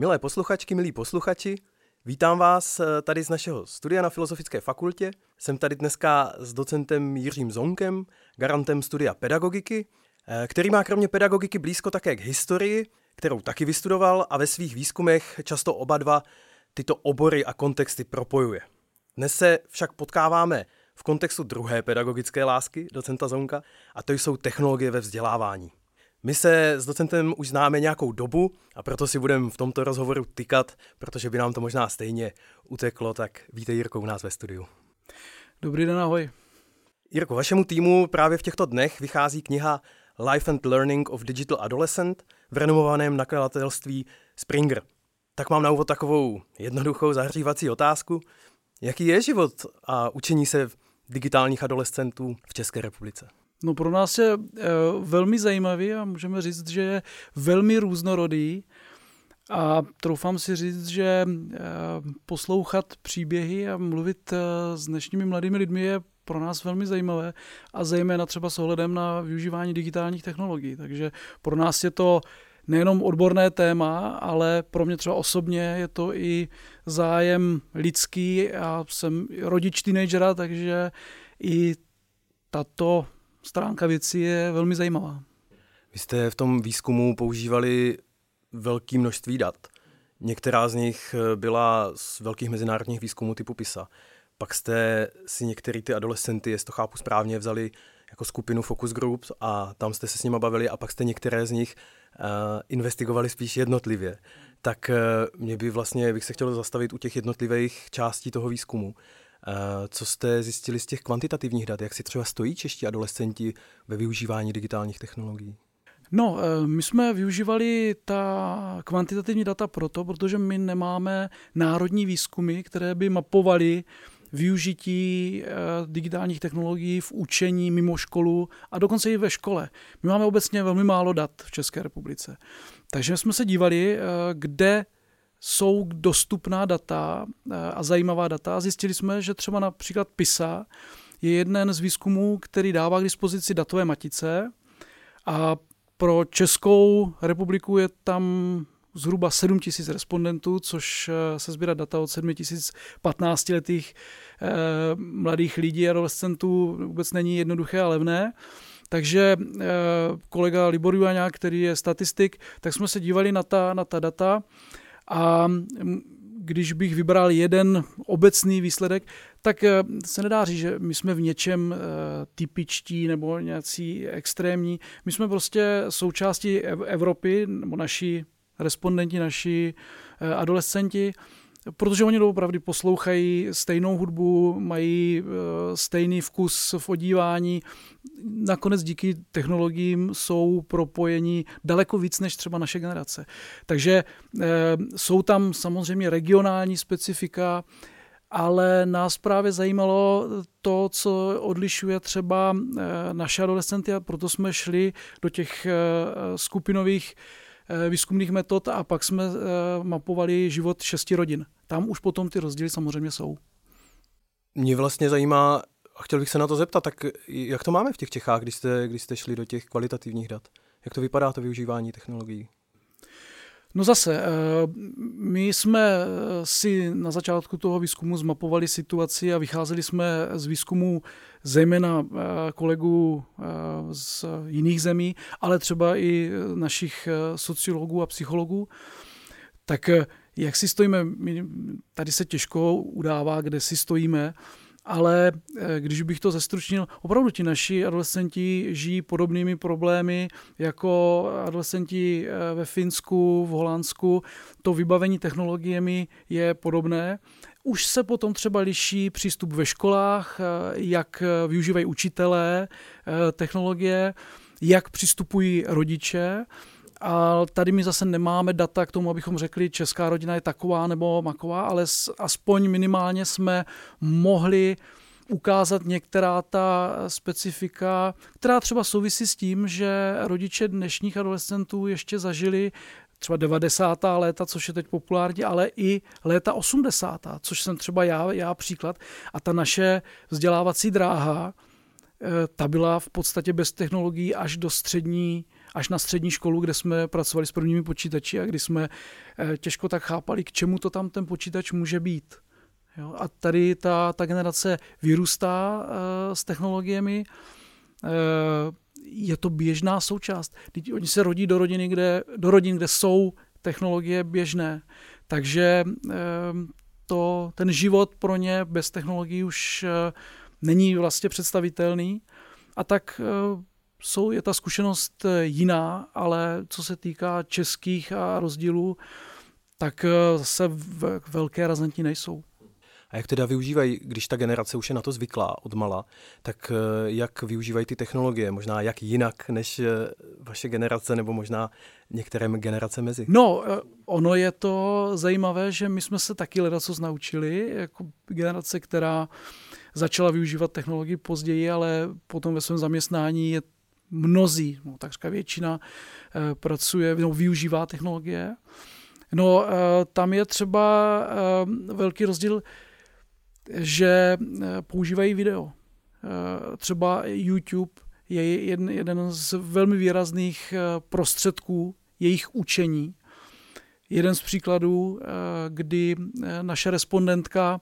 Milé posluchačky, milí posluchači, vítám vás eh, tady z našeho studia na Filozofické fakultě. Jsem tady dneska s docentem Jiřím Zonkem, garantem studia pedagogiky, eh, který má kromě pedagogiky blízko také k historii, kterou taky vystudoval a ve svých výzkumech často oba dva tyto obory a kontexty propojuje. Dnes se však potkáváme v kontextu druhé pedagogické lásky docenta Zonka a to jsou technologie ve vzdělávání. My se s docentem už známe nějakou dobu a proto si budeme v tomto rozhovoru tykat, protože by nám to možná stejně uteklo, tak vítej Jirko u nás ve studiu. Dobrý den, ahoj. Jirko, vašemu týmu právě v těchto dnech vychází kniha Life and Learning of Digital Adolescent v renomovaném nakladatelství Springer. Tak mám na úvod takovou jednoduchou zahřívací otázku. Jaký je život a učení se digitálních adolescentů v České republice? No pro nás je e, velmi zajímavý a můžeme říct, že je velmi různorodý. A troufám si říct, že e, poslouchat příběhy a mluvit e, s dnešními mladými lidmi je pro nás velmi zajímavé a zejména třeba s ohledem na využívání digitálních technologií. Takže pro nás je to nejenom odborné téma, ale pro mě třeba osobně je to i zájem lidský. Já jsem rodič teenagera, takže i tato stránka věci je velmi zajímavá. Vy jste v tom výzkumu používali velké množství dat. Některá z nich byla z velkých mezinárodních výzkumů typu PISA. Pak jste si některý ty adolescenty, jestli to chápu správně, vzali jako skupinu focus groups a tam jste se s nimi bavili a pak jste některé z nich uh, investigovali spíš jednotlivě. Tak uh, mě by vlastně, bych se chtěl zastavit u těch jednotlivých částí toho výzkumu. Co jste zjistili z těch kvantitativních dat? Jak si třeba stojí čeští adolescenti ve využívání digitálních technologií? No, eh, my jsme využívali ta kvantitativní data proto, protože my nemáme národní výzkumy, které by mapovaly využití eh, digitálních technologií v učení mimo školu a dokonce i ve škole. My máme obecně velmi málo dat v České republice. Takže jsme se dívali, eh, kde jsou dostupná data eh, a zajímavá data. Zjistili jsme, že třeba například PISA je jeden z výzkumů, který dává k dispozici datové matice a pro Českou republiku je tam zhruba 7 tisíc respondentů, což eh, se sbírá data od 7 tisíc 15 letých eh, mladých lidí, adolescentů, vůbec není jednoduché a levné. Takže eh, kolega Libor Juaňák, který je statistik, tak jsme se dívali na ta, na ta data a když bych vybral jeden obecný výsledek, tak eh, se nedá říct, že my jsme v něčem eh, typičtí nebo nějací extrémní. My jsme prostě součástí Evropy, nebo naši respondenti, naši eh, adolescenti, protože oni opravdu poslouchají stejnou hudbu, mají eh, stejný vkus v odívání. Nakonec díky technologiím jsou propojení daleko víc než třeba naše generace. Takže eh, jsou tam samozřejmě regionální specifika, ale nás právě zajímalo to, co odlišuje třeba eh, naše adolescenty a proto jsme šli do těch skupinových výzkumných metod a pak jsme eh, mapovali život šesti rodin. Tam už potom ty rozdíly samozřejmě jsou. Mě vlastně zajímá, a chtěl bych se na to zeptat, tak jak to máme v těch Čechách, když jste, když jste šli do těch kvalitativních dat? Jak to vypadá to využívání technologií? No zase, eh, my jsme eh, si na začátku toho výzkumu zmapovali situaci a vycházeli jsme z výzkumu zejména eh, kolegů z jiných zemí, ale třeba i našich sociologů a psychologů. Tak jak si stojíme, tady se těžko udává, kde si stojíme, ale eh, když bych to zestručnil, opravdu ti naši adolescenti žijí podobnými problémy jako adolescenti eh, ve Finsku, v Holandsku. To vybavení technologiemi je podobné. Už se potom třeba liší přístup ve školách, eh, jak využívají učitelé technologie, jak přistupují rodiče. A tady my zase nemáme data k tomu, abychom řekli, česká rodina je taková nebo maková, ale aspoň minimálně jsme mohli ukázat některá ta specifika, která třeba souvisí s tím, že rodiče dnešních adolescentů ještě zažili třeba 90. léta, což je teď populární, ale i léta 80., což jsem třeba já, já příklad. A ta naše vzdělávací dráha, eh, ta byla v podstatě bez technologií až do střední až na střední školu, kde jsme pracovali s prvními počítači a kdy jsme eh, těžko tak chápali, k čemu to tam ten počítač může být. Jo? A tady ta, ta generace vyrůstá uh, s technologiemi, uh, je to běžná součást. Teď oni se rodí do, rodiny, kde, do rodin, kde jsou technologie běžné. Takže uh, to, ten život pro ně bez technologií už uh, není vlastně představitelný. A tak jsou, je ta zkušenost jiná, ale co se týká českých a rozdílů, tak se velké razantní nejsou. A jak teda využívají, když ta generace už je na to zvyklá od mala, tak eh, jak využívají ty technologie? Možná jak jinak než eh, vaše generace, nebo možná některé generace mezi? No, eh, ono je to zajímavé, že my jsme se taky co naučili, jako generace, která začala využívat technologii později, ale potom ve svém zaměstnání je mnozí, no, takřka většina pracuje, no, využívá technologie. No, tam je třeba velký rozdíl že eh, používají video. Eh, třeba YouTube je jeden, z velmi výrazných eh, prostředků jejich učení. Jeden z příkladů, kdy naše respondentka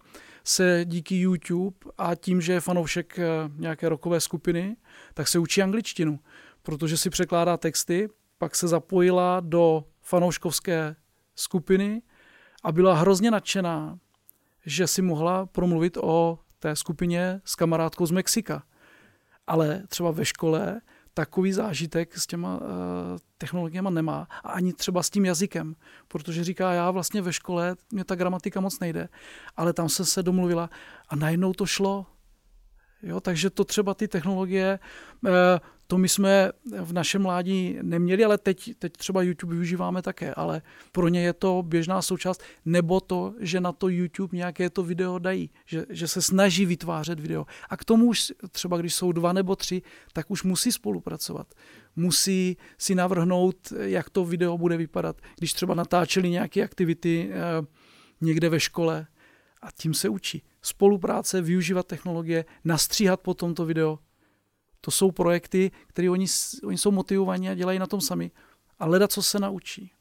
se díky YouTube a tím, že je fanoušek nějaké rokové skupiny, tak se učí angličtinu, protože si překládá texty, pak se zapojila do fanouškovské skupiny a byla hrozně nadšená, že si mohla promluvit o té skupině s kamarádkou z Mexika. Ale třeba ve škole takový zážitek s těma uh, technologiemi nemá a ani třeba s tím jazykem, protože říká, já vlastně ve škole, mě ta gramatika moc nejde, ale tam se se domluvila a najednou to šlo. Jo, takže to třeba ty technologie, uh, to my jsme v našem mládí neměli, ale teď, teď třeba YouTube využíváme také, ale pro ně je to běžná součást, nebo to, že na to YouTube nějaké to video dají, že, že se snaží vytvářet video. A k tomu už třeba, když jsou dva nebo tři, tak už musí spolupracovat. Musí si navrhnout, jak to video bude vypadat. Když třeba natáčeli nějaké aktivity eh, někde ve škole, a tím se učí. Spolupráce, využívat technologie, nastříhat potom to video, to jsou projekty, které oni, oni jsou motivovaní a dělají na tom sami. A leda, co se naučí.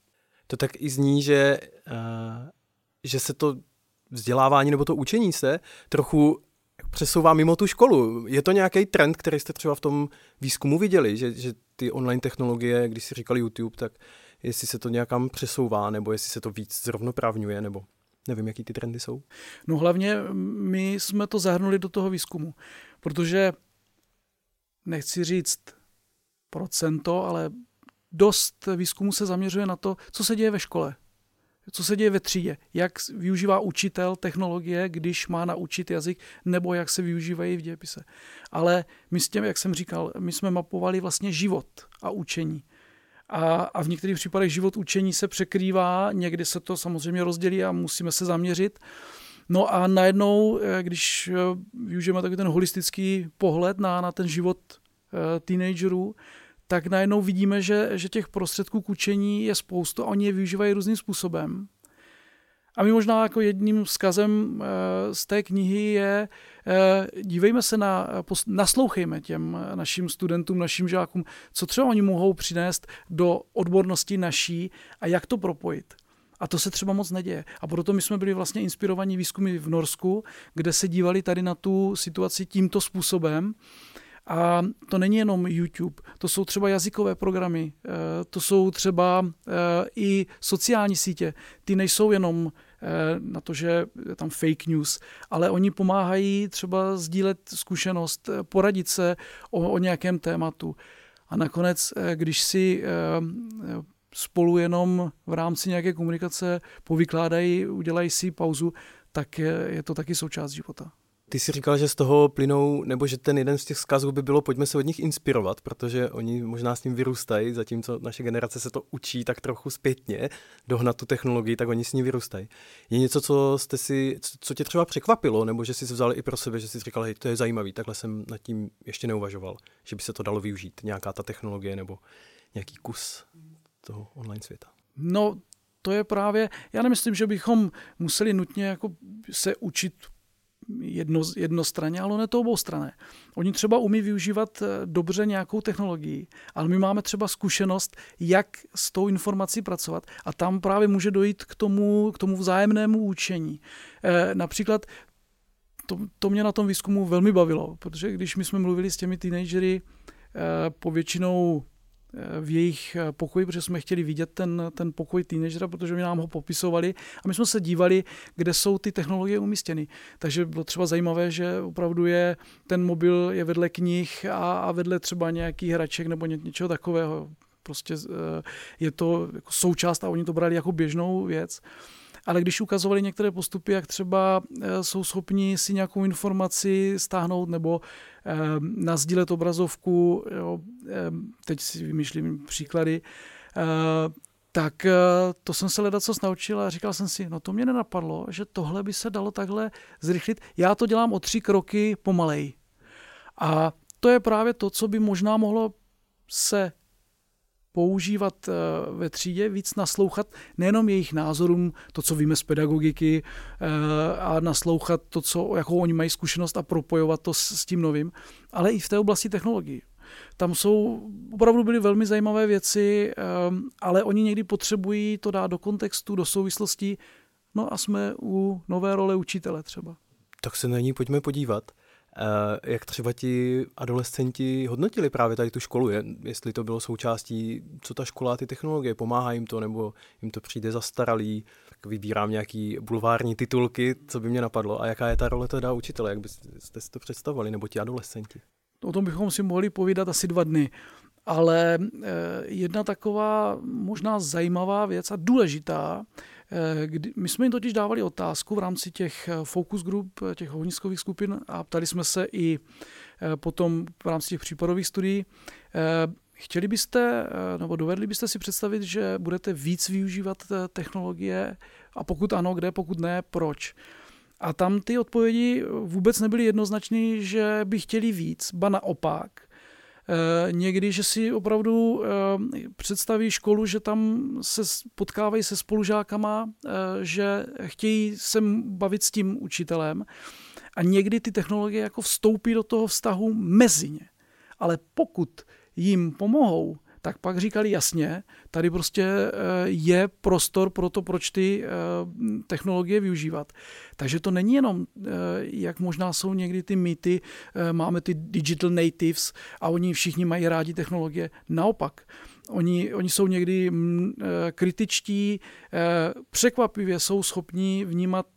To tak i zní, že, uh, že se to vzdělávání nebo to učení se trochu přesouvá mimo tu školu. Je to nějaký trend, který jste třeba v tom výzkumu viděli, že, že ty online technologie, když si říkali YouTube, tak jestli se to nějakam přesouvá, nebo jestli se to víc zrovnoprávňuje, nebo nevím, jaký ty trendy jsou? No hlavně my jsme to zahrnuli do toho výzkumu, protože nechci říct procento, ale dost výzkumu se zaměřuje na to, co se děje ve škole, co se děje ve třídě, jak využívá učitel technologie, když má naučit jazyk, nebo jak se využívají v dějepise. Ale my s tím, jak jsem říkal, my jsme mapovali vlastně život a učení. A, a v některých případech život učení se překrývá, někdy se to samozřejmě rozdělí a musíme se zaměřit. No a najednou, eh, když eh, využijeme takový ten holistický pohled na, na ten život eh, teenagerů, tak najednou vidíme, že, že těch prostředků k učení je spoustu a oni je využívají různým způsobem. A my možná jako jedním vzkazem z té knihy je, dívejme se na, naslouchejme těm našim studentům, našim žákům, co třeba oni mohou přinést do odbornosti naší a jak to propojit. A to se třeba moc neděje. A proto my jsme byli vlastně inspirovaní výzkumy v Norsku, kde se dívali tady na tu situaci tímto způsobem. A to není jenom YouTube, to jsou třeba jazykové programy, eh, to jsou třeba eh, i sociální sítě. Ty nejsou jenom eh, na to, že je tam fake news, ale oni pomáhají třeba sdílet zkušenost, poradit se o, o nějakém tématu. A nakonec, když si spolu jenom v rámci nějaké komunikace povykládají, udělají si pauzu, tak je, je to taky součást života. Ty jsi říkal, že z toho plynou, nebo že ten jeden z těch vzkazů by bylo, pojďme se od nich inspirovat, protože oni možná s ním vyrůstají, zatímco naše generace se to učí tak trochu zpětně, dohnat tu technologii, tak oni s ní vyrůstají. Je něco, co, jste si, co tě třeba překvapilo, nebo že jsi vzal i pro sebe, že jsi říkal, hej, to je zajímavý, takhle jsem nad tím ještě neuvažoval, že by se to dalo využít, nějaká ta technologie nebo nějaký kus toho online světa? No, to je právě, já nemyslím, že bychom museli nutně jako se učit jedno, jednostranně, ale je to obou strané. Oni třeba umí využívat eh, dobře nějakou technologii, ale my máme třeba zkušenost, jak s tou informací pracovat a tam právě může dojít k tomu, k tomu vzájemnému učení. E, například to, to mě na tom výzkumu velmi bavilo, protože když my jsme mluvili s těmi teenagery, e, povětšinou v jejich eh, pokoji, protože jsme chtěli vidět ten, ten pokoj teenagera, protože mi nám ho popisovali a my jsme se dívali, kde jsou ty technologie umístěny. Takže bylo třeba zajímavé, že opravdu je ten mobil je vedle knih a, a vedle třeba nějakých hraček nebo ně, něčeho takového. Prostě eh, je to jako součást a oni to brali jako běžnou věc ale když ukazovali některé postupy, jak třeba jsou schopni si nějakou informaci stáhnout nebo Ehm, nazdílet obrazovku, jo, ehm, teď si vymýšlím příklady, tak eh, to jsem se ledat co naučil a říkal jsem si, no to mě nenapadlo, že tohle by se dalo takhle zrychlit. Já to dělám o tři kroky pomalej. A to je právě to, co by možná mohlo se používat eh, ve třídě, víc naslouchat nejenom jejich názorům, to, co víme z pedagogiky, eh, a naslouchat to, co, jakou oni mají zkušenost a propojovat to s, tím novým, ale i v té oblasti technologií. Tam jsou opravdu byly velmi zajímavé věci, eh, ale oni někdy potřebují to dát do kontextu, do souvislostí. No a jsme u nové role učitele třeba. Tak se na ní pojďme podívat. Eh, jak třeba ti adolescenti hodnotili právě tady tu školu, jestli to bylo součástí, co ta škola ty technologie, pomáhá jim to, nebo jim to přijde zastaralý, tak vybírám nějaký bulvární titulky, co by mě napadlo, a jaká je ta role teda učitele, jak byste si to představovali, nebo ti adolescenti? O tom bychom si mohli povídat asi dva dny. Ale eh, jedna taková možná zajímavá věc a důležitá kdy, my jsme jim totiž dávali otázku v rámci těch eh, focus group, eh, těch ohniskových skupin a ptali jsme se i potom v rámci těch případových studií, Chtěli byste, nebo dovedli byste si představit, že budete víc využívat technologie a pokud ano, kde, pokud ne, proč? A tam ty odpovědi vůbec nebyly jednoznačné, že by chtěli víc, ba naopak. Eh, někdy, že si opravdu eh, představí školu, že tam se potkávají se spolužákama, eh, že chtějí se bavit s tím učitelem a někdy ty technologie jako vstoupí do toho vztahu mezi ně. Ale pokud jim pomohou, tak pak říkali jasně, tady prostě eh, je prostor pro to, proč ty eh, technologie využívat. Takže to není jenom, eh, jak možná jsou někdy ty mýty, máme ty digital natives a oni všichni mají rádi technologie. Naopak, Oni, oni jsou někdy mm, kritičtí, překvapivě jsou schopni vnímat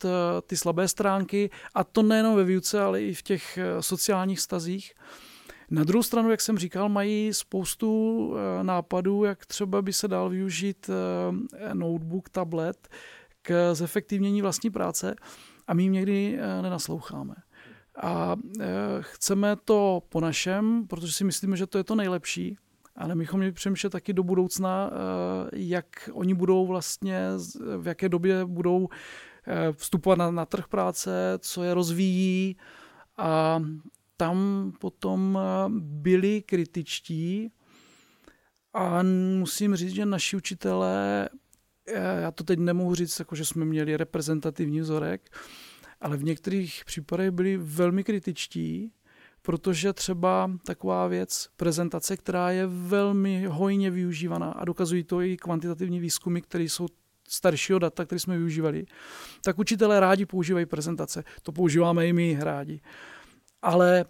ty slabé stránky a to nejenom ve výuce, ale i v těch sociálních stazích. Na druhou stranu, jak jsem říkal, mají spoustu eh, nápadů, jak třeba by se dal využít eh, notebook, tablet k zefektivnění vlastní práce a my jim někdy eh, nenasloucháme. A chceme to po našem, protože si myslíme, že to je to nejlepší, ale my bychom měli přemýšlet taky do budoucna, jak oni budou vlastně, v jaké době budou vstupovat na, na trh práce, co je rozvíjí a tam potom eh, byli kritičtí a musím říct, že naši učitelé, eh, já to teď nemohu říct, jako že jsme měli reprezentativní vzorek, ale v některých případech byli velmi kritičtí, protože třeba taková věc, prezentace, která je velmi hojně využívaná a dokazují to i kvantitativní výzkumy, které jsou staršího data, které jsme využívali, tak učitelé rádi používají prezentace. To používáme i my rádi ale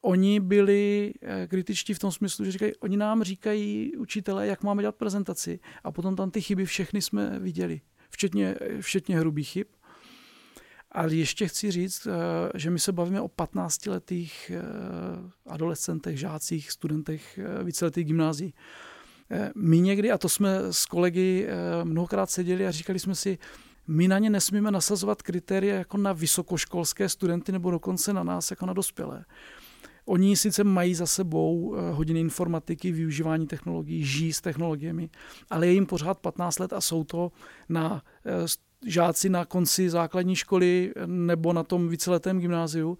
oni byli eh, kritičtí v tom smyslu, že říkají, oni nám říkají učitelé, jak máme dělat prezentaci a potom tam ty chyby všechny jsme viděli, včetně, včetně hrubých chyb. Ale ještě chci říct, eh, že my se bavíme o 15-letých eh, adolescentech, žácích, studentech víceletých gymnázií. My někdy, a to jsme s kolegy mnohokrát seděli a říkali jsme si, my na ně nesmíme nasazovat kritéria jako na vysokoškolské studenty nebo dokonce na nás jako na dospělé. Oni sice mají za sebou eh, hodiny informatiky, využívání technologií, žijí s technologiemi, ale je jim pořád 15 let a jsou to na eh, žáci na konci základní školy nebo na tom víceletém gymnáziu.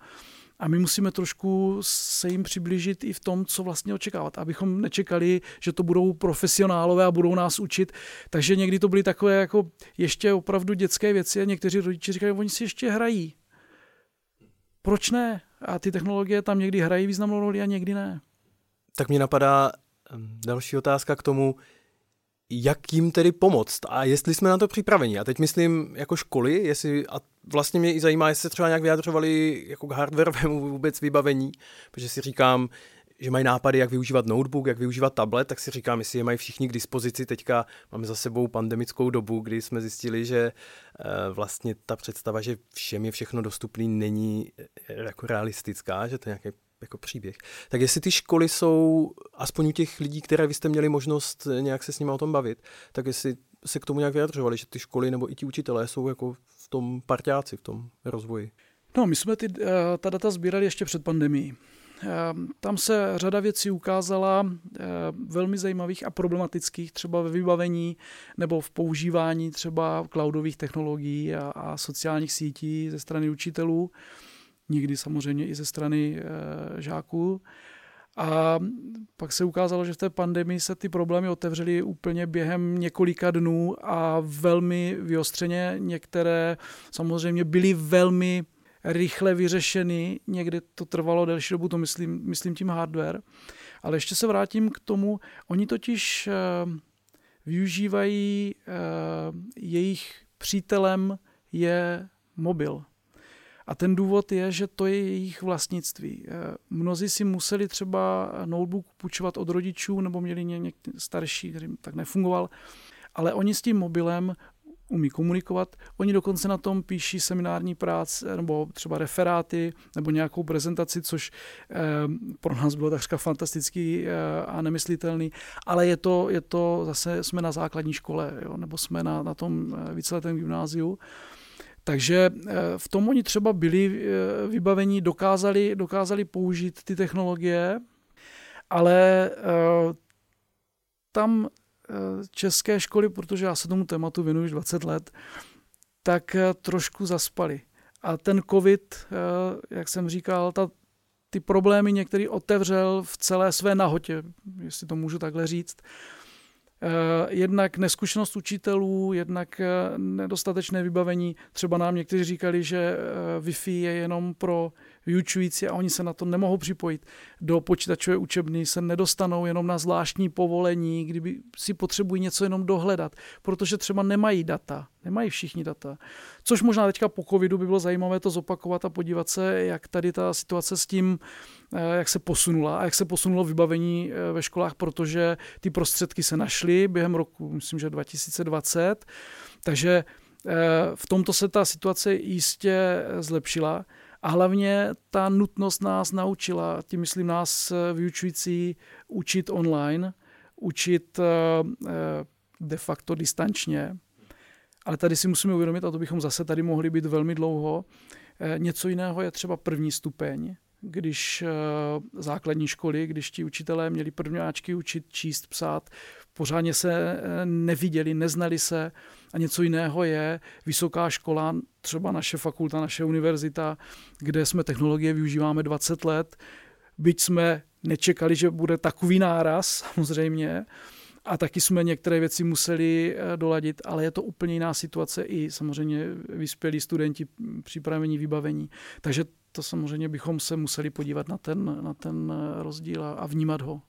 A my musíme trošku se jim přiblížit i v tom, co vlastně očekávat, abychom nečekali, že to budou profesionálové a budou nás učit. Takže někdy to byly takové jako ještě opravdu dětské věci a někteří rodiče říkají, oni si ještě hrají. proč ne? A ty technologie tam někdy hrají významnou roli a někdy ne. Tak mě napadá další otázka k tomu, jak jim tedy pomoct a jestli jsme na to připraveni. A teď myslím jako školy, jestli, a vlastně mě i zajímá, jestli se třeba nějak vyjadřovali jako k hardwareovému vůbec vybavení, protože si říkám, že mají nápady, jak využívat notebook, jak využívat tablet, tak si říkám, jestli je mají všichni k dispozici. Teďka máme za sebou pandemickou dobu, kdy jsme zjistili, že eh, vlastně ta představa, že všem je všechno dostupný, není eh, jako realistická, že to je nějaký jako příběh. Tak jestli ty školy jsou, aspoň u těch lidí, které vy jste měli možnost nějak se s nimi o tom bavit, tak jestli se k tomu nějak vyjadřovali, že ty školy nebo i ti učitelé jsou jako tom partiáci, v tom rozvoji. No, my jsme ty, eh, ta data sbírali ještě před pandemií. Eh, tam se řada věcí ukázala eh, velmi zajímavých a problematických, třeba ve vybavení nebo v používání třeba cloudových technologií a, a sociálních sítí ze strany učitelů někdy samozřejmě i ze strany žáků. A pak se ukázalo, že v té pandemii se ty problémy otevřely úplně během několika dnů a velmi vyostřeně. Některé samozřejmě byly velmi rychle vyřešeny, někdy to trvalo delší dobu, to myslím, myslím tím hardware. Ale ještě se vrátím k tomu, oni totiž e, využívají, e, jejich přítelem je mobil. A ten důvod je, že to je jejich vlastnictví. Eh, mnozí si museli třeba notebook půjčovat od rodičů nebo měli někdy starší, který tak nefungoval, ale oni s tím mobilem umí komunikovat. Oni dokonce na tom píší seminární práce nebo třeba referáty nebo nějakou prezentaci, což eh, pro nás bylo takřka fantastický eh, a nemyslitelný, ale je to, je to zase jsme na základní škole jo, nebo jsme na, na tom víceletém gymnáziu. Takže eh, v tom oni třeba byli eh, vybavení, dokázali, dokázali použít ty technologie, ale eh, tam české školy, protože já se tomu tématu věnuji už 20 let, tak trošku zaspali. A ten covid, jak jsem říkal, ta, ty problémy některý otevřel v celé své nahotě, jestli to můžu takhle říct. Eh, jednak neskušenost učitelů, jednak eh, nedostatečné vybavení. Třeba nám někteří říkali, že eh, Wi-Fi je jenom pro vyučující a oni se na to nemohou připojit. Do počítačové učebny se nedostanou jenom na zvláštní povolení, kdyby si potřebují něco jenom dohledat, protože třeba nemají data, nemají všichni data. Což možná teďka po covidu by bylo zajímavé to zopakovat a podívat se, jak tady ta situace s tím, eh, jak se posunula a jak se posunulo vybavení eh, ve školách, protože ty prostředky se našly během roku, myslím, že 2020. Takže eh, v tomto se ta situace jistě zlepšila. A hlavně ta nutnost nás naučila, tím myslím nás eh, vyučující, učit online, učit eh, eh, de facto distančně. Ale tady si musíme uvědomit, a to bychom zase tady mohli být velmi dlouho, něco jiného je třeba první stupeň, když základní školy, když ti učitelé měli prvňáčky učit číst, psát, pořádně se neviděli, neznali se, a něco jiného je vysoká škola, třeba naše fakulta, naše univerzita, kde jsme technologie využíváme 20 let, byť jsme nečekali, že bude takový náraz, samozřejmě, a taky jsme některé věci museli eh, doladit, ale je to úplně jiná situace i samozřejmě vyspělí studenti připravení vybavení. Takže to samozřejmě bychom se museli podívat na ten, na ten eh, rozdíl a, a vnímat ho.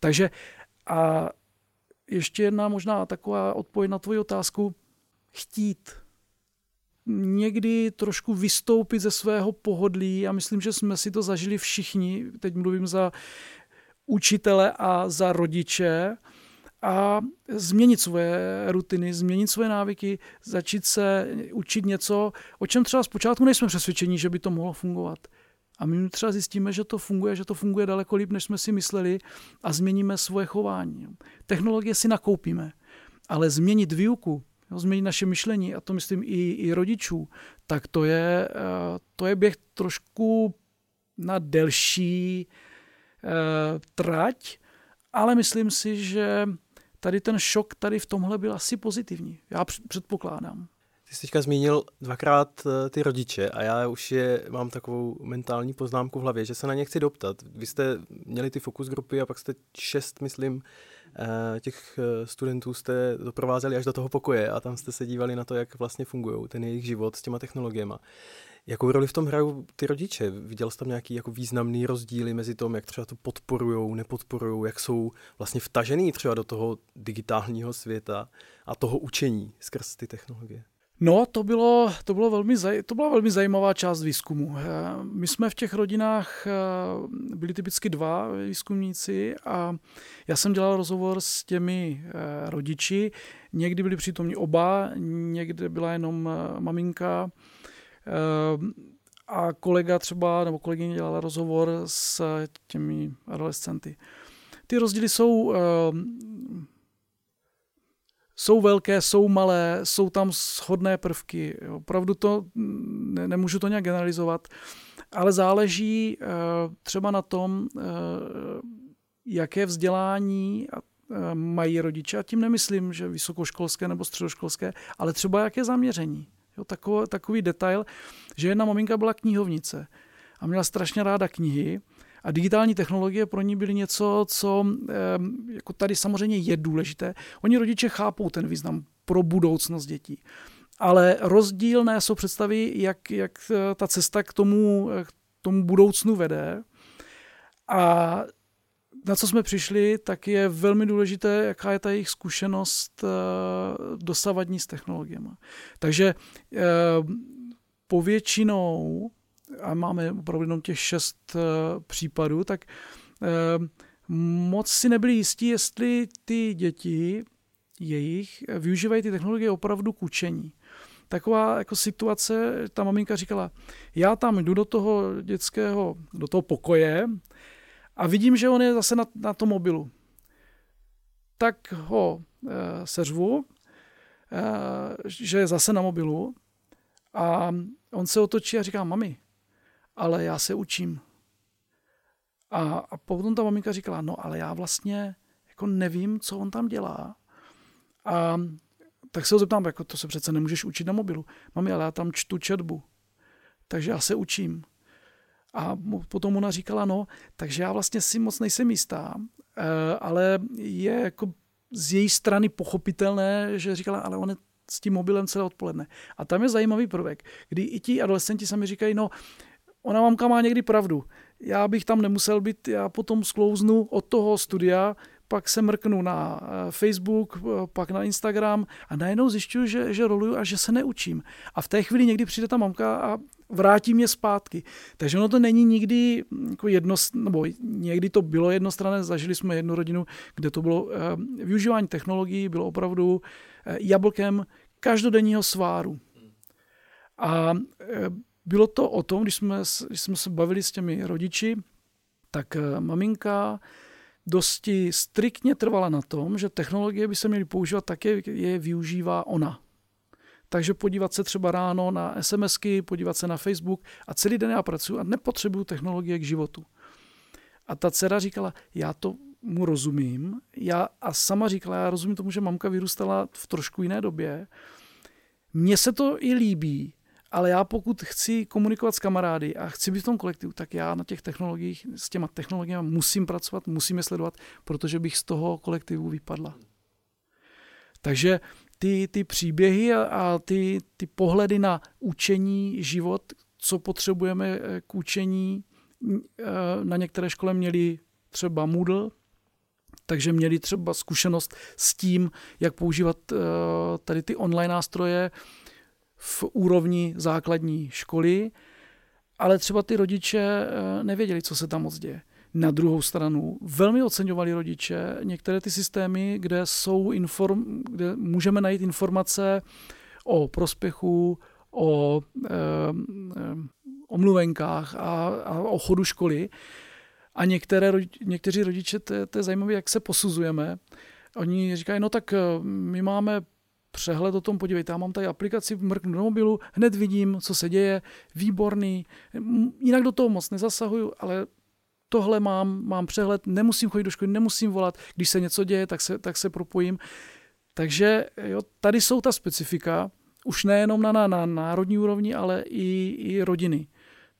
Takže a ještě jedna možná taková odpověď na tvoji otázku. Chtít. Někdy trošku vystoupit ze svého pohodlí a myslím, že jsme si to zažili všichni, teď mluvím za učitele a za rodiče, a změnit svoje rutiny, změnit svoje návyky, začít se učit něco, o čem třeba zpočátku nejsme přesvědčení, že by to mohlo fungovat. A my třeba zjistíme, že to funguje, že to funguje daleko líp, než jsme si mysleli a změníme svoje chování. Technologie si nakoupíme, ale změnit výuku, změnit naše myšlení, a to myslím i, i rodičů, tak to je, eh, to je běh trošku na delší uh, trať, ale myslím si, že tady ten šok tady v tomhle byl asi pozitivní. Já předpokládám. Ty jsi teďka zmínil dvakrát eh, ty rodiče a já už je mám takovou mentální poznámku v hlavě, že se na ně chci doptat. Vy jste měli ty fokus grupy a pak jste šest, myslím, eh, těch eh, studentů jste doprovázeli až do toho pokoje a tam jste se dívali na to, jak vlastně fungují ten jejich život s těma technologiemi. Jakou roli v tom hrajou ty rodiče? Viděl jsi tam nějaký jako významný rozdíly mezi tom, jak třeba to podporujou, nepodporujou, jak jsou vlastně vtažený třeba do toho digitálního světa a toho učení skrz ty technologie? No, to, bylo, to, bylo velmi, to byla velmi zajímavá část výzkumu. Eh, my jsme v těch rodinách eh, byli typicky dva výzkumníci a já jsem dělal rozhovor s těmi eh, rodiči. Někdy byli přítomní oba, někde byla jenom maminka a kolega třeba, nebo kolegyně dělala rozhovor s těmi adolescenty. Ty rozdíly jsou jsou velké, jsou malé, jsou tam shodné prvky. Opravdu to, ne, nemůžu to nějak generalizovat, ale záleží uh, třeba na tom, uh, jaké vzdělání uh, mají rodiče. A tím nemyslím, že vysokoškolské nebo středoškolské, ale třeba jaké zaměření. Jo, takový, takový detail, že jedna maminka byla knihovnice a měla strašně ráda knihy a digitální technologie pro ní byly něco, co jako tady samozřejmě je důležité. Oni rodiče chápou ten význam pro budoucnost dětí. Ale rozdílné jsou představy, jak, jak eh, ta cesta k tomu, eh, k tomu budoucnu vede. A na co jsme přišli, tak je velmi důležité, jaká je ta jejich zkušenost eh, dosavadní s technologiemi. Takže povětšinou a máme opravdu jenom těch šest uh, případů, tak uh, moc si nebyli jistí, jestli ty děti jejich využívají ty technologie opravdu k učení. Taková jako situace, ta maminka říkala, já tam jdu do toho dětského, do toho pokoje a vidím, že on je zase na, na tom mobilu. Tak ho e, seřvu, e, že je zase na mobilu a on se otočí a říká, mami, ale já se učím. A, a potom ta maminka říkala, no ale já vlastně jako nevím, co on tam dělá. A tak se ho zeptám, jako to se přece nemůžeš učit na mobilu. Mami, ale já tam čtu četbu, takže já se učím. A potom ona říkala, no, takže já vlastně si moc nejsem jistá, eh, ale je jako z její strany pochopitelné, že říkala, ale on je s tím mobilem celé odpoledne. A tam je zajímavý prvek, kdy i ti adolescenti sami říkají, no, ona mamka má někdy pravdu. Já bych tam nemusel být, já potom sklouznu od toho studia, pak se mrknu na eh, Facebook, eh, pak na Instagram a najednou zjišťuju, že, že roluju a že se neučím. A v té chvíli někdy přijde ta mamka a vrátí mě zpátky. Takže ono to není nikdy hm, jako jedno, nebo někdy to bylo jednostranné, zažili jsme jednu rodinu, kde to bylo eh, využívání technologií, bylo opravdu jablkem každodenního sváru. A bylo to o tom, když jsme, když jsme se bavili s těmi rodiči, tak eh, maminka dosti striktně trvala na tom, že technologie by se měly používat tak, jak je využívá ona. Takže podívat se třeba ráno na SMSky, podívat se na Facebook a celý den já pracuji a nepotřebuju technologie k životu. A ta dcera říkala, já to mu rozumím. Já, a sama říkala, já rozumím tomu, že mamka vyrůstala v trošku jiné době. Mně se to i líbí, ale já pokud chci komunikovat s kamarády a chci být v tom kolektivu, tak já na těch technologiích, s těma technologiemi musím pracovat, musím je sledovat, protože bych z toho kolektivu vypadla. Takže ty, ty příběhy a, ty, ty pohledy na učení, život, co potřebujeme eh, k učení, eh, na některé škole měli třeba Moodle, takže měli třeba zkušenost s tím, jak používat eh, tady ty online nástroje, v úrovni základní školy, ale třeba ty rodiče eh, nevěděli, co se tam moc děje. Na druhou stranu velmi oceňovali rodiče některé ty systémy, kde, jsou inform, kde můžeme najít informace o prospěchu, o e, e, omluvenkách a, a o chodu školy. A některé, někteří rodiče, to, to je zajímavé, jak se posuzujeme. Oni říkají, no tak my máme přehled o tom, podívejte, já mám tady aplikaci, mrknu do mobilu, hned vidím, co se děje, výborný, jinak do toho moc nezasahuju, ale tohle mám, mám přehled, nemusím chodit do školy, nemusím volat, když se něco děje, tak se, tak se propojím. Takže jo, tady jsou ta specifika, už nejenom na, na, na národní úrovni, ale i, i rodiny.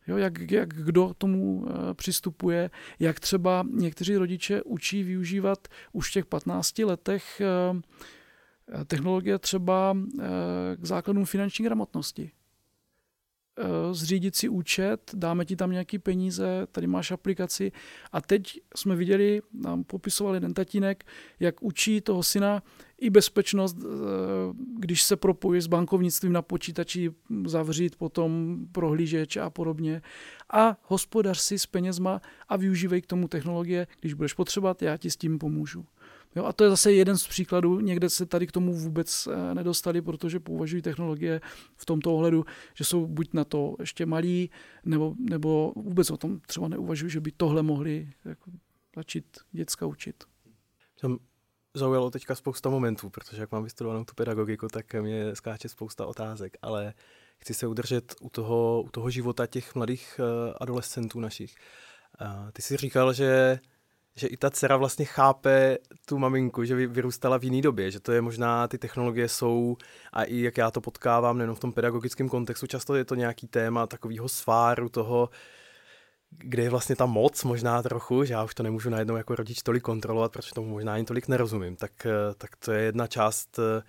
Jo, jak, jak kdo tomu uh, přistupuje, jak třeba někteří rodiče učí využívat už v těch 15 letech uh, technologie třeba eh, k základům finanční gramotnosti. Eh, zřídit si účet, dáme ti tam nějaký peníze, tady máš aplikaci. A teď jsme viděli, nám popisoval jeden tatínek, jak učí toho syna i bezpečnost, eh, když se propojí s bankovnictvím na počítači, zavřít potom prohlížeč a podobně. A hospodař si s penězma a využívej k tomu technologie, když budeš potřebovat, já ti s tím pomůžu. Jo, a to je zase jeden z příkladů. Někde se tady k tomu vůbec eh, nedostali, protože pouvažují technologie v tomto ohledu, že jsou buď na to ještě malí, nebo, nebo vůbec o tom třeba neuvažují, že by tohle mohli jako, začít děcka učit. Jsem zaujalo teďka spousta momentů, protože jak mám vystudovanou tu pedagogiku, tak mě skáče spousta otázek, ale chci se udržet u toho, u toho života těch mladých uh, adolescentů našich. Uh, ty jsi říkal, že že i ta dcera vlastně chápe tu maminku, že vyrůstala v jiný době, že to je možná, ty technologie jsou a i jak já to potkávám, nejenom v tom pedagogickém kontextu, často je to nějaký téma takového sváru toho, kde je vlastně ta moc možná trochu, že já už to nemůžu najednou jako rodič tolik kontrolovat, protože tomu možná ani tolik nerozumím, tak, eh, tak to je jedna část, eh,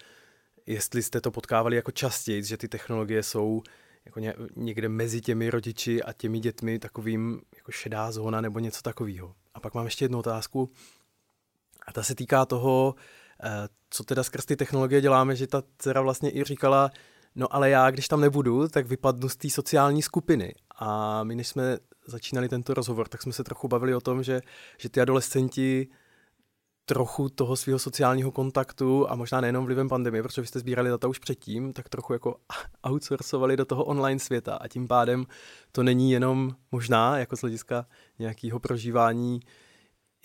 jestli jste to potkávali jako častěji, že ty technologie jsou jako někde mezi těmi rodiči a těmi dětmi takovým jako šedá zóna nebo něco takového. A pak mám ještě jednu otázku. A ta se týká toho, eh, co teda skrz ty technologie děláme, že ta dcera vlastně i říkala, no ale já, když tam nebudu, tak vypadnu z té sociální skupiny. A my, než jsme začínali tento rozhovor, tak jsme se trochu bavili o tom, že, že ty adolescenti trochu toho svého sociálního kontaktu a možná nejenom vlivem pandemie, protože vy jste sbírali data už předtím, tak trochu jako outsourcovali do toho online světa a tím pádem to není jenom možná jako z hlediska nějakého prožívání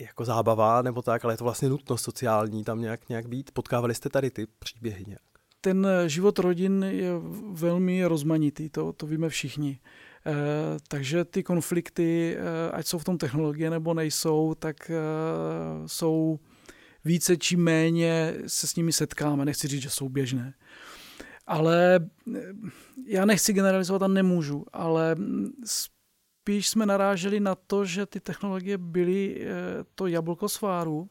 jako zábava nebo tak, ale je to vlastně nutnost sociální tam nějak, nějak být. Potkávali jste tady ty příběhy nějak? Ten život rodin je velmi rozmanitý, to, to víme všichni. Eh, takže ty konflikty, eh, ať jsou v tom technologie nebo nejsou, tak eh, jsou více či méně se s nimi setkáme. Nechci říct, že jsou běžné. Ale já nechci generalizovat a nemůžu, ale spíš jsme naráželi na to, že ty technologie byly to jablko sváru,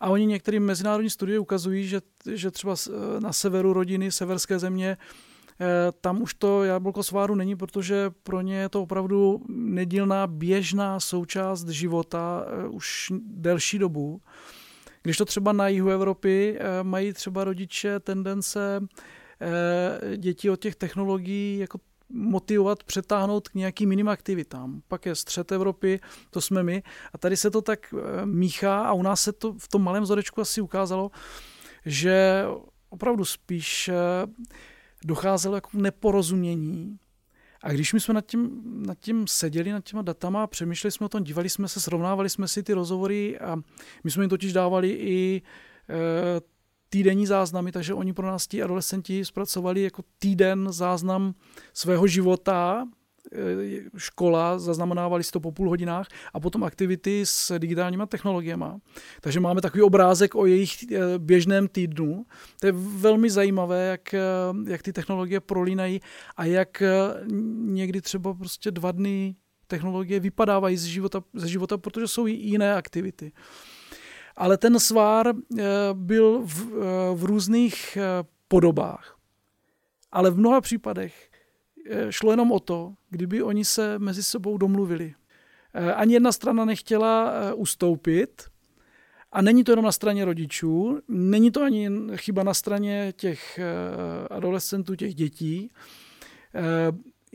a oni některé mezinárodní studie ukazují, že, že třeba na severu rodiny, severské země, Eh, tam už to jablko sváru není, protože pro ně je to opravdu nedílná běžná součást života eh, už delší dobu. Když to třeba na jihu Evropy eh, mají třeba rodiče tendence děti od těch technologií jako motivovat, přetáhnout k nějakým jiným aktivitám. Pak je střed Evropy, to jsme my. A tady se to tak míchá a u nás se to v tom malém vzorečku asi ukázalo, že opravdu spíš docházelo jako neporozumění. A když my jsme nad tím, nad tím seděli, nad těma datama, přemýšleli jsme o tom, dívali jsme se, srovnávali jsme si ty rozhovory a my jsme jim totiž dávali i e, týdenní záznamy, takže oni pro nás ti adolescenti zpracovali jako týden záznam svého života, škola, zaznamenávali si to po půl hodinách a potom aktivity s digitálníma technologiemi. Takže máme takový obrázek o jejich eh, běžném týdnu. To je velmi zajímavé, jak, eh, jak ty technologie prolínají a jak někdy třeba prostě dva dny technologie vypadávají z života, ze života, protože jsou i jiné aktivity. Ale ten svár byl v, v různých podobách. Ale v mnoha případech Eh, šlo jenom o to, kdyby oni se mezi sebou domluvili. Eh, ani jedna strana nechtěla eh, ustoupit, a není to jenom na straně rodičů, není to ani chyba na straně těch adolescentů, těch dětí.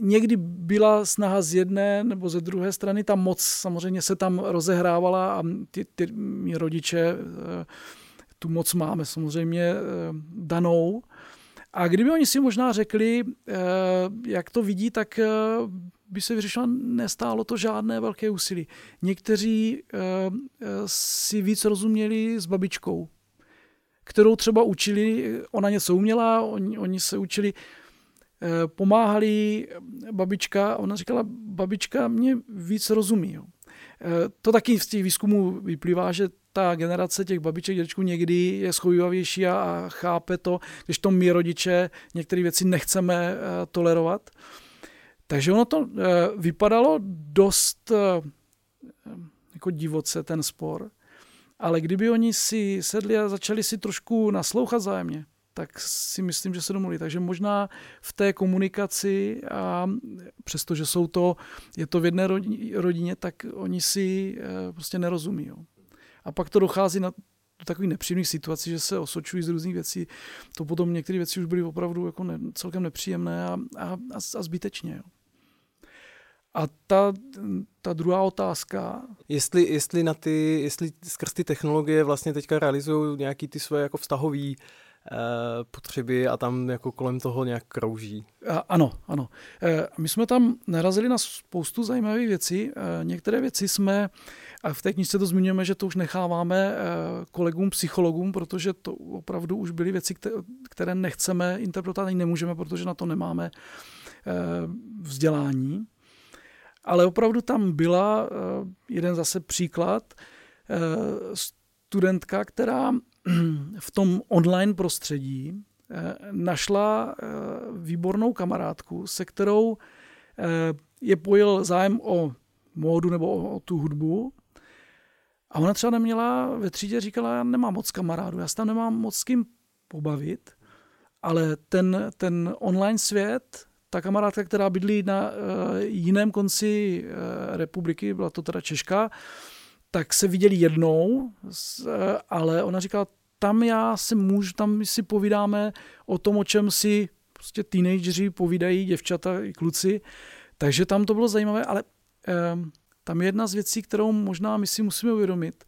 Někdy byla snaha z jedné nebo ze druhé strany, ta moc samozřejmě se tam rozehrávala a ty, ty rodiče tu moc máme samozřejmě danou. A kdyby oni si možná řekli, eh, jak to vidí, tak eh, by se vyřešilo, nestálo to žádné velké úsilí. Někteří eh, si víc rozuměli s babičkou, kterou třeba učili, ona něco uměla, oni, oni se učili, pomáhali babička, ona říkala, babička mě víc rozumí. To taky z těch výzkumů vyplývá, že ta generace těch babiček, dědečků někdy je schovivavější a chápe to, když to my rodiče některé věci nechceme eh, tolerovat. Takže ono to eh, vypadalo dost eh, jako divoce ten spor, ale kdyby oni si sedli a začali si trošku naslouchat zájemně, tak si myslím, že se domluví. Takže možná v té komunikaci, a přestože jsou to, je to v jedné rodině, tak oni si prostě nerozumí. Jo. A pak to dochází na do takových nepříjemných situací, že se osočují z různých věcí. To potom některé věci už byly opravdu jako ne, celkem nepříjemné a, a, a zbytečně. Jo. A ta, ta druhá otázka. Jestli, jestli, na ty, jestli skrz ty technologie vlastně teďka realizují nějaký ty své jako vztahový potřeby a tam jako kolem toho nějak krouží. Ano, ano. Eh, my jsme tam narazili na spoustu zajímavých věcí. Eh, některé věci jsme, a v té knižce to zmiňujeme, že to už necháváme kolegům, psychologům, protože to opravdu už byly věci, které nechceme interpretovat, ani nemůžeme, protože na to nemáme vzdělání ale opravdu tam byla eh, jeden zase příklad, eh, studentka, která v tom online prostředí eh, našla výbornou kamarádku, se kterou je pojil zájem o módu nebo o tu hudbu. A ona třeba neměla ve třídě, říkala, já nemám moc kamarádů, já se tam nemám moc s kým pobavit, ale ten, ten online svět ta kamarádka, která bydlí na uh, jiném konci uh, republiky, byla to teda Češka, tak se viděli jednou, uh, ale ona říkala, tam já si můžu, tam si povídáme o tom, o čem si prostě teenageři povídají, děvčata i kluci, takže tam to bylo zajímavé, ale uh, tam je jedna z věcí, kterou možná my si musíme uvědomit.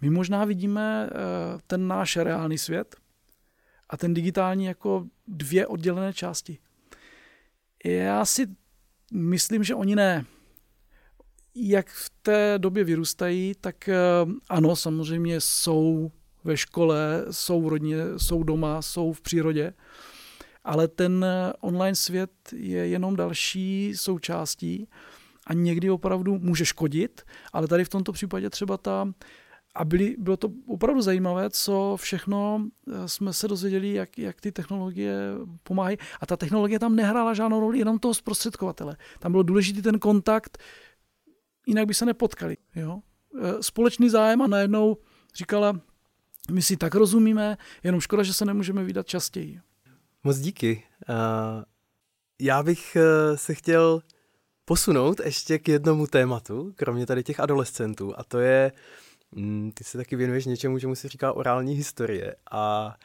My možná vidíme uh, ten náš reálný svět a ten digitální jako dvě oddělené části. Já si myslím, že oni ne. Jak v té době vyrůstají, tak eh, ano, samozřejmě jsou ve škole, jsou v rodině, jsou doma, jsou v přírodě, ale ten eh, online svět je jenom další součástí a někdy opravdu může škodit, ale tady v tomto případě třeba ta a byli, bylo to opravdu zajímavé, co všechno eh, jsme se dozvěděli, jak, jak ty technologie pomáhají. A ta technologie tam nehrála žádnou roli, jenom toho zprostředkovatele. Tam bylo důležitý ten kontakt, jinak by se nepotkali. Jo? Eh, společný zájem a najednou říkala, my si tak rozumíme, jenom škoda, že se nemůžeme vydat častěji. Moc díky. Uh, já bych uh, se chtěl posunout ještě k jednomu tématu, kromě tady těch adolescentů, a to je uh, Mm, ty se taky věnuješ něčemu, čemu se říká orální historie a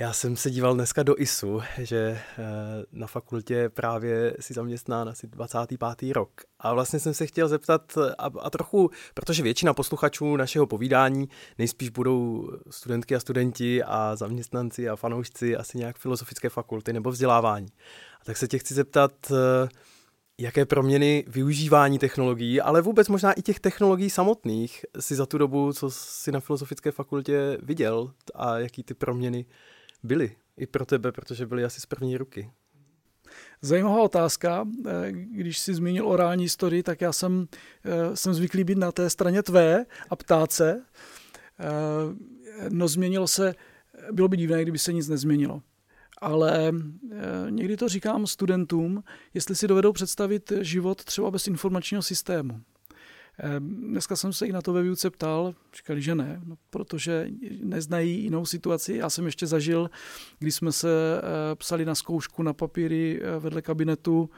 já jsem se díval dneska do ISu, že eh, na fakultě právě si zaměstnán asi 25. rok. A vlastně jsem se chtěl zeptat, a, a trochu, protože většina posluchačů našeho povídání nejspíš budou studentky a studenti a zaměstnanci a fanoušci asi nějak filozofické fakulty nebo vzdělávání. A tak se tě chci zeptat, eh, jaké proměny využívání technologií, ale vůbec možná i těch technologií samotných si za tu dobu, co si na Filozofické fakultě viděl a jaký ty proměny byly i pro tebe, protože byly asi z první ruky. Zajímavá otázka. Eh, když jsi zmínil orální historii, tak já jsem, eh, jsem zvyklý být na té straně tvé a ptát se. Eh, no změnilo se, bylo by divné, kdyby se nic nezměnilo ale někdy to říkám studentům, jestli si dovedou představit život třeba bez informačního systému. Eh, dneska jsem se i na to ve výuce ptal, říkali, že ne, no, protože neznají jinou situaci. Já jsem ještě zažil, když jsme se eh, psali na zkoušku na papíry vedle kabinetu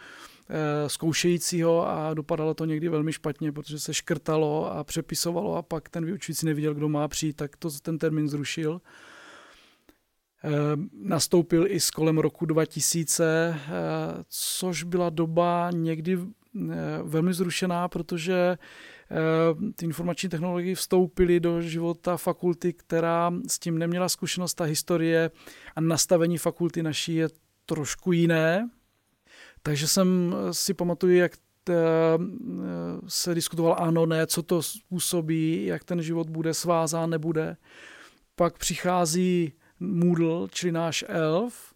zkoušejícího a dopadalo to někdy velmi špatně, protože se škrtalo a přepisovalo a pak ten vyučující neviděl, kdo má přijít, tak to ten termín zrušil. Eh, nastoupil i s kolem roku 2000, eh, což byla doba někdy eh, velmi zrušená, protože ty informační technologie vstoupily do života fakulty, která s tím neměla zkušenost. Ta historie a nastavení fakulty naší je trošku jiné. Takže jsem si pamatuju, jak se diskutoval ano, ne, co to způsobí, jak ten život bude svázán, nebude. Pak přichází Moodle, čili náš ELF,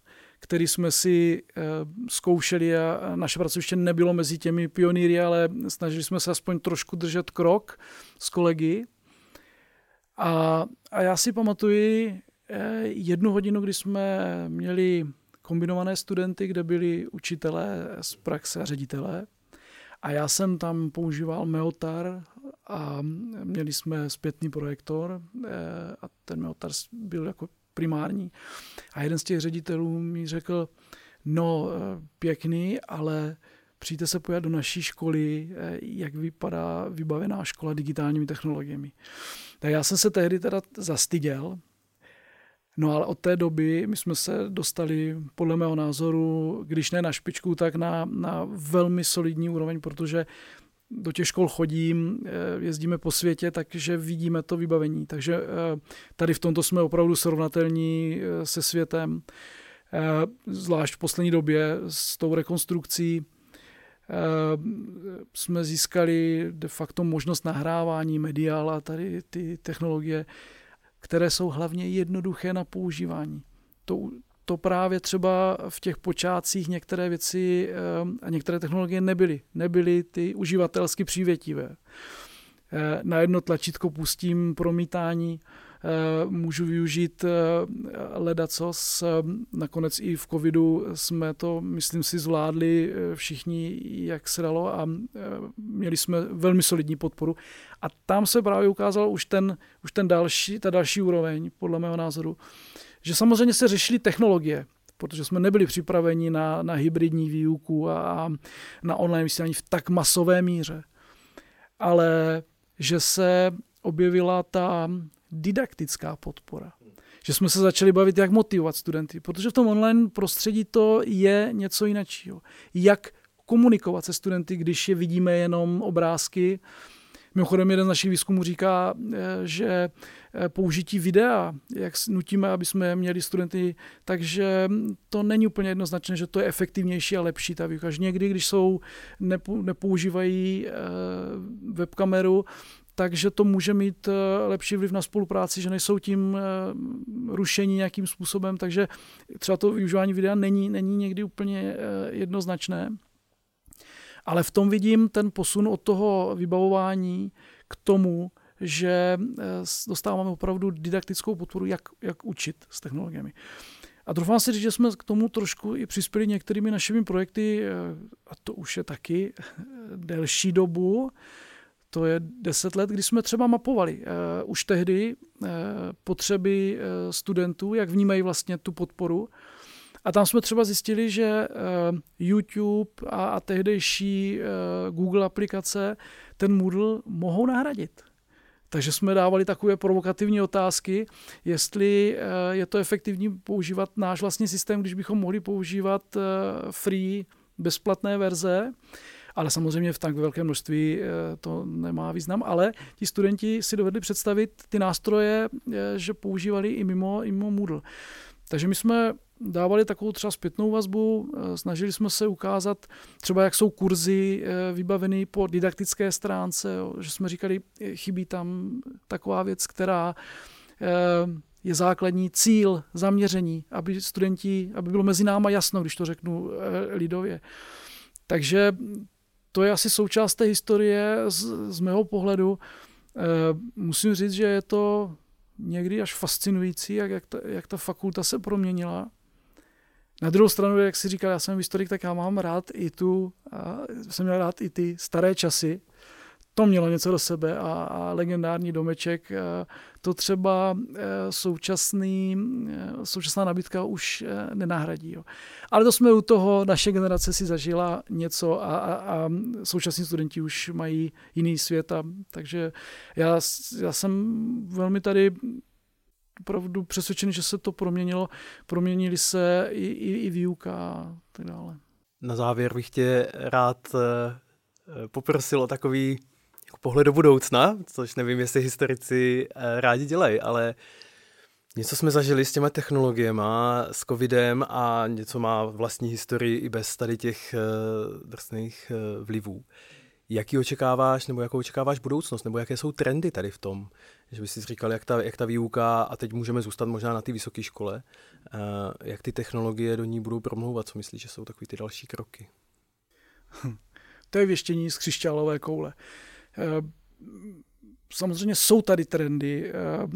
který jsme si e, zkoušeli a naše pracoviště nebylo mezi těmi pionýry, ale snažili jsme se aspoň trošku držet krok s kolegy. A, a já si pamatuji e, jednu hodinu, kdy jsme měli kombinované studenty, kde byli učitelé z praxe a ředitelé. A já jsem tam používal Meotar a měli jsme zpětný projektor e, a ten Meotar byl jako primární. A jeden z těch ředitelů mi řekl, no pěkný, ale přijďte se pojat do naší školy, jak vypadá vybavená škola digitálními technologiemi. Tak já jsem se tehdy teda zastyděl, No ale od té doby my jsme se dostali, podle mého názoru, když ne na špičku, tak na, na velmi solidní úroveň, protože do těch škol chodím, eh, jezdíme po světě, takže vidíme to vybavení. Takže eh, tady v tomto jsme opravdu srovnatelní eh, se světem. Zvlášť v poslední době s tou rekonstrukcí jsme získali de facto možnost nahrávání mediál a tady ty technologie které jsou hlavně jednoduché na používání. To, to právě třeba v těch počátcích některé věci ehm, a některé technologie nebyly. Nebyly ty uživatelsky přívětivé. Eh, na jedno tlačítko pustím promítání, eh, můžu využít eh, co Nakonec i v covidu jsme to, myslím si, zvládli všichni, jak se dalo a měli jsme velmi solidní podporu. A tam se právě ukázal už ten, už ten další, ta další úroveň, podle mého názoru, že samozřejmě se řešily technologie, protože jsme nebyli připraveni na, na hybridní výuku a na online vysílání v tak masové míře. Ale že se objevila ta didaktická podpora. Že jsme se začali bavit, jak motivovat studenty, protože v tom online prostředí to je něco jiného. Jak komunikovat se studenty, když je vidíme jenom obrázky, Mimochodem, jeden z našich výzkumů říká, eh, že eh, použití videa, jak nutíme, aby jsme měli studenty, takže to není úplně jednoznačné, že to je efektivnější a lepší ta výuka. Někdy, když jsou, nepoužívají eh, webkameru, takže to může mít lepší vliv na spolupráci, že nejsou tím rušení nějakým způsobem, takže třeba to využívání videa není, není někdy úplně jednoznačné. Ale v tom vidím ten posun od toho vybavování k tomu, že eh, dostáváme opravdu didaktickou podporu, jak, jak učit s technologiemi. A doufám si říct, že jsme k tomu trošku i přispěli některými našimi projekty, eh, a to už je taky eh, delší dobu, to je deset let, kdy jsme třeba mapovali. Uh, už tehdy uh, potřeby uh, studentů, jak vnímají vlastně tu podporu a tam jsme třeba zjistili, že eh, YouTube a, a tehdejší eh, Google aplikace ten Moodle mohou nahradit. Takže jsme dávali takové provokativní otázky, jestli eh, je to efektivní používat náš vlastní systém, když bychom mohli používat free bezplatné verze, ale samozřejmě v tak velké množství to nemá význam, ale ti studenti si dovedli představit ty nástroje, že používali i mimo, i mimo Moodle. Takže my jsme dávali takovou třeba zpětnou vazbu, eh, snažili jsme se ukázat třeba, jak jsou kurzy eh, vybaveny po didaktické stránce, že jsme říkali, eh, chybí tam taková věc, která je základní cíl, zaměření, aby studenti, aby bylo mezi náma jasno, když to řeknu lidově. Takže to je asi součást té historie z, z mého pohledu. Musím říct, že je to někdy až fascinující, jak, jak, ta, jak ta fakulta se proměnila. Na druhou stranu, jak si říkal, já jsem historik, tak já mám rád i tu, jsem měl rád i ty staré časy. To mělo něco do sebe a, a legendární domeček, a to třeba e, současný, e, současná nabídka už nenahradí. Jo. Ale to jsme u toho, naše generace si zažila něco a, a, a současní studenti už mají jiný svět. A, takže já, já jsem velmi tady opravdu přesvědčený, že se to proměnilo. Proměnili se i, i, i výuka a tak dále. Na závěr bych tě rád eh, poprosil o takový jako pohled do budoucna, což nevím, jestli historici eh, rádi dělají, ale něco jsme zažili s těma technologiemi, s covidem a něco má vlastní historii i bez tady těch eh, drsných vlivů. Jaký očekáváš, nebo jakou očekáváš budoucnost, nebo jaké jsou trendy tady v tom? Že bys si říkal, jak ta, jak ta výuka, a teď můžeme zůstat možná na té vysoké škole, uh, jak ty technologie do ní budou promlouvat, co myslíš, že jsou takové ty další kroky? To je věštění z křišťálové koule. Uh, samozřejmě jsou tady trendy, uh,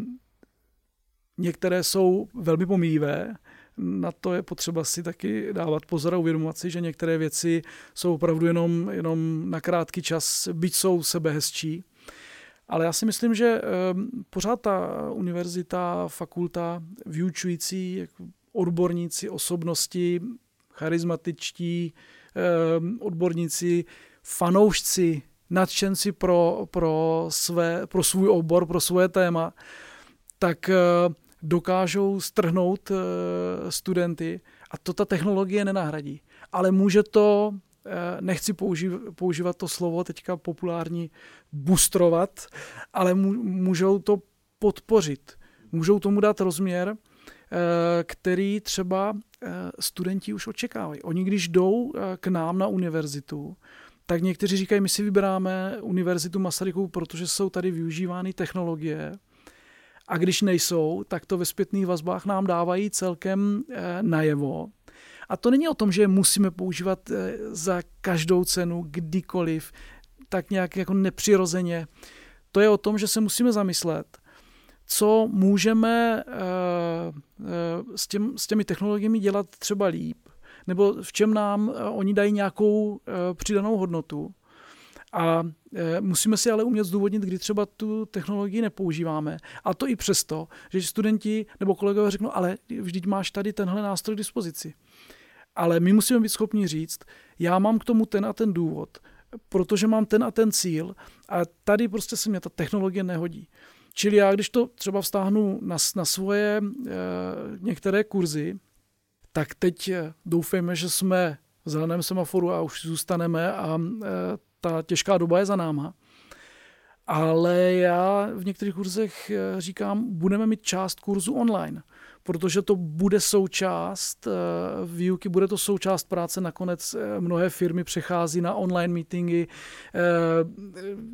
některé jsou velmi pomíjivé, na to je potřeba si taky dávat pozor a uvědomovat si, že některé věci jsou opravdu jenom, jenom na krátký čas, byť jsou sebe hezčí. Ale já si myslím, že pořád ta univerzita, fakulta, vyučující odborníci, osobnosti, charismatičtí, odborníci, fanoušci, nadšenci pro, pro, své, pro svůj obor, pro svoje téma, tak dokážou strhnout studenty a to ta technologie nenahradí. Ale může to Eh, nechci používat, používat to slovo teďka populární bustrovat, ale můžou to podpořit. Můžou tomu dát rozměr, eh, který třeba eh, studenti už očekávají. Oni když jdou k nám na univerzitu, tak někteří říkají, my si vyberáme univerzitu Masarykovu, protože jsou tady využívány technologie, a když nejsou, tak to ve zpětných vazbách nám dávají celkem najevo, a to není o tom, že musíme používat eh, za každou cenu, kdykoliv, tak nějak jako nepřirozeně. To je o tom, že se musíme zamyslet, co můžeme eh, eh, s, těm, s těmi technologiemi dělat třeba líp, nebo v čem nám oni dají nějakou přidanou hodnotu. A musíme si ale umět zdůvodnit, kdy třeba tu technologii nepoužíváme. A to i přesto, že studenti nebo kolegové řeknou, ale vždyť máš tady tenhle nástroj k dispozici. Ale my musíme být schopni říct, já mám k tomu ten a ten důvod, protože mám ten a ten cíl a tady prostě se mě ta technologie nehodí. Čili já, když to třeba vztáhnu na, na svoje e, některé kurzy, tak teď eh, doufejme, že jsme v zeleném semaforu a už zůstaneme a e, ta těžká doba je za náma. Ale já v některých kurzech říkám, budeme mít část kurzu online protože to bude součást eh, výuky, bude to součást práce. Nakonec eh, mnohé firmy přechází na online meetingy, eh,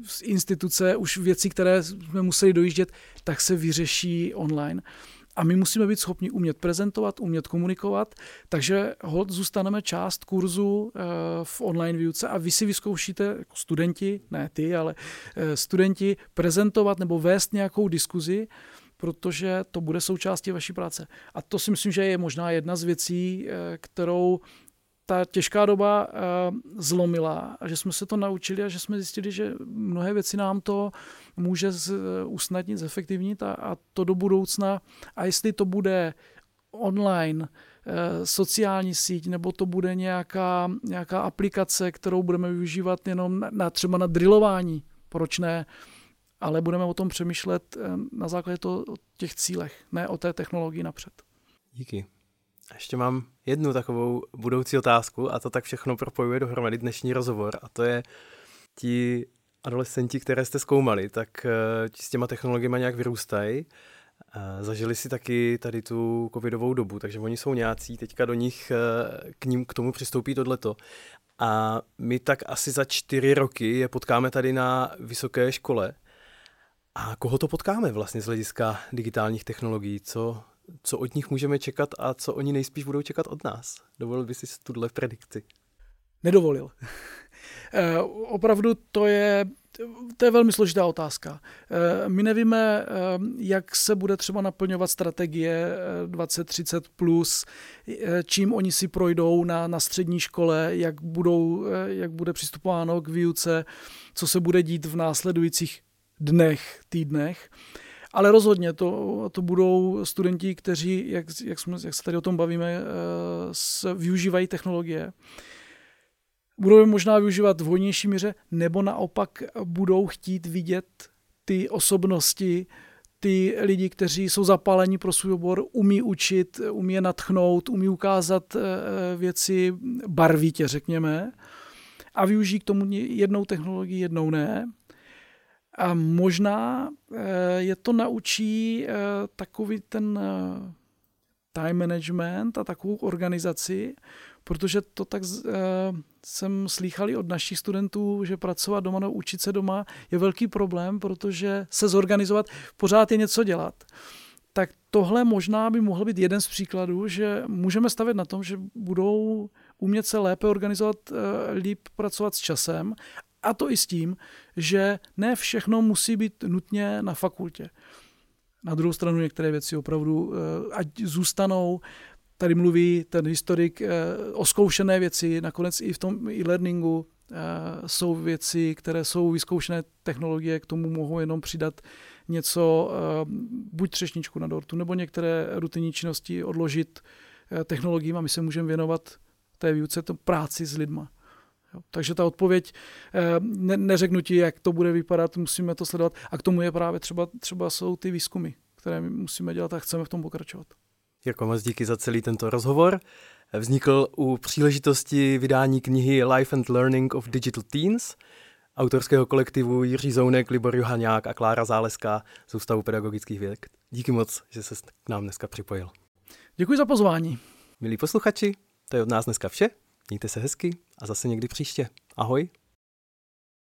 z instituce už věci, které jsme museli dojíždět, tak se vyřeší online. A my musíme být schopni umět prezentovat, umět komunikovat, takže hod zůstaneme část kurzu v online výuce a vy si vyzkoušíte jako studenti, ne ty, ale studenti prezentovat nebo vést nějakou diskuzi, protože to bude součástí vaší práce. A to si myslím, že je možná jedna z věcí, eh, kterou ta těžká doba eh, zlomila a že jsme se to naučili a že jsme zjistili, že mnohé věci nám to může usnadnit, zefektivnit a, a to do budoucna. A jestli to bude online, eh, sociální síť, nebo to bude nějaká, nějaká aplikace, kterou budeme využívat jenom na třeba na drillování, proč ne, ale budeme o tom přemýšlet eh, na základě toho, o těch cílech, ne o té technologii napřed. Díky. Ještě mám jednu takovou budoucí otázku a to tak všechno propojuje dohromady dnešní rozhovor a to je ti adolescenti, které jste zkoumali, tak eh, s těma technologiemi nějak vyrůstají. Eh, zažili si taky tady tu covidovou dobu, takže oni jsou nějací, teďka do nich k ním k tomu přistoupí tohleto. A my tak asi za čtyři roky je potkáme tady na vysoké škole a koho to potkáme vlastně z hlediska digitálních technologií? Co, co od nich můžeme čekat a co oni nejspíš budou čekat od nás? Dovolil by si tuhle predikci? Nedovolil. e, opravdu to je, to je velmi složitá otázka. E, my nevíme, e, jak se bude třeba naplňovat strategie 2030+, plus, čím oni si projdou na, na střední škole, jak, budou, jak bude přistupováno k výuce, co se bude dít v následujících dnech, týdnech. Ale rozhodně to, to budou studenti, kteří, jak, jak, jsme, jak se tady o tom bavíme, eh, s, využívají technologie. Budou je možná využívat v hodnější míře, nebo naopak budou chtít vidět ty osobnosti, ty lidi, kteří jsou zapálení pro svůj obor, umí učit, umí je natchnout, umí ukázat eh, věci barvitě, řekněme, a využijí k tomu jednou technologii, jednou ne. A možná eh, je to naučí eh, takový ten eh, time management a takovou organizaci, protože to tak jsem slýchal od našich studentů, že pracovat doma nebo učit se doma je velký problém, protože se zorganizovat, pořád je něco dělat. Tak tohle možná by mohl být jeden z příkladů, že můžeme stavět na tom, že budou umět se lépe organizovat, líp pracovat s časem a to i s tím, že ne všechno musí být nutně na fakultě. Na druhou stranu některé věci opravdu, eh, ať zůstanou, tady mluví ten historik eh, o zkoušené věci, nakonec i v tom e-learningu, jsou věci, které jsou vyzkoušené technologie, k tomu mohou jenom přidat něco, buď třešničku na dortu, nebo některé rutinní činnosti odložit technologiím a my se můžeme věnovat té výuce, to práci s lidma. Jo. Takže ta odpověď, ne, neřeknu ti, jak to bude vypadat, musíme to sledovat. A k tomu je právě třeba, třeba jsou ty výzkumy, které my musíme dělat a chceme v tom pokračovat. Jirko, moc díky za celý tento rozhovor. Vznikl u příležitosti vydání knihy Life and Learning of Digital Teens autorského kolektivu Jiří Zounek, Libor Johanňák a Klára Záleská z Ústavu pedagogických věd. Díky moc, že se k nám dneska připojil. Děkuji za pozvání. Milí posluchači, to je od nás dneska vše. Mějte se hezky a zase někdy příště. Ahoj.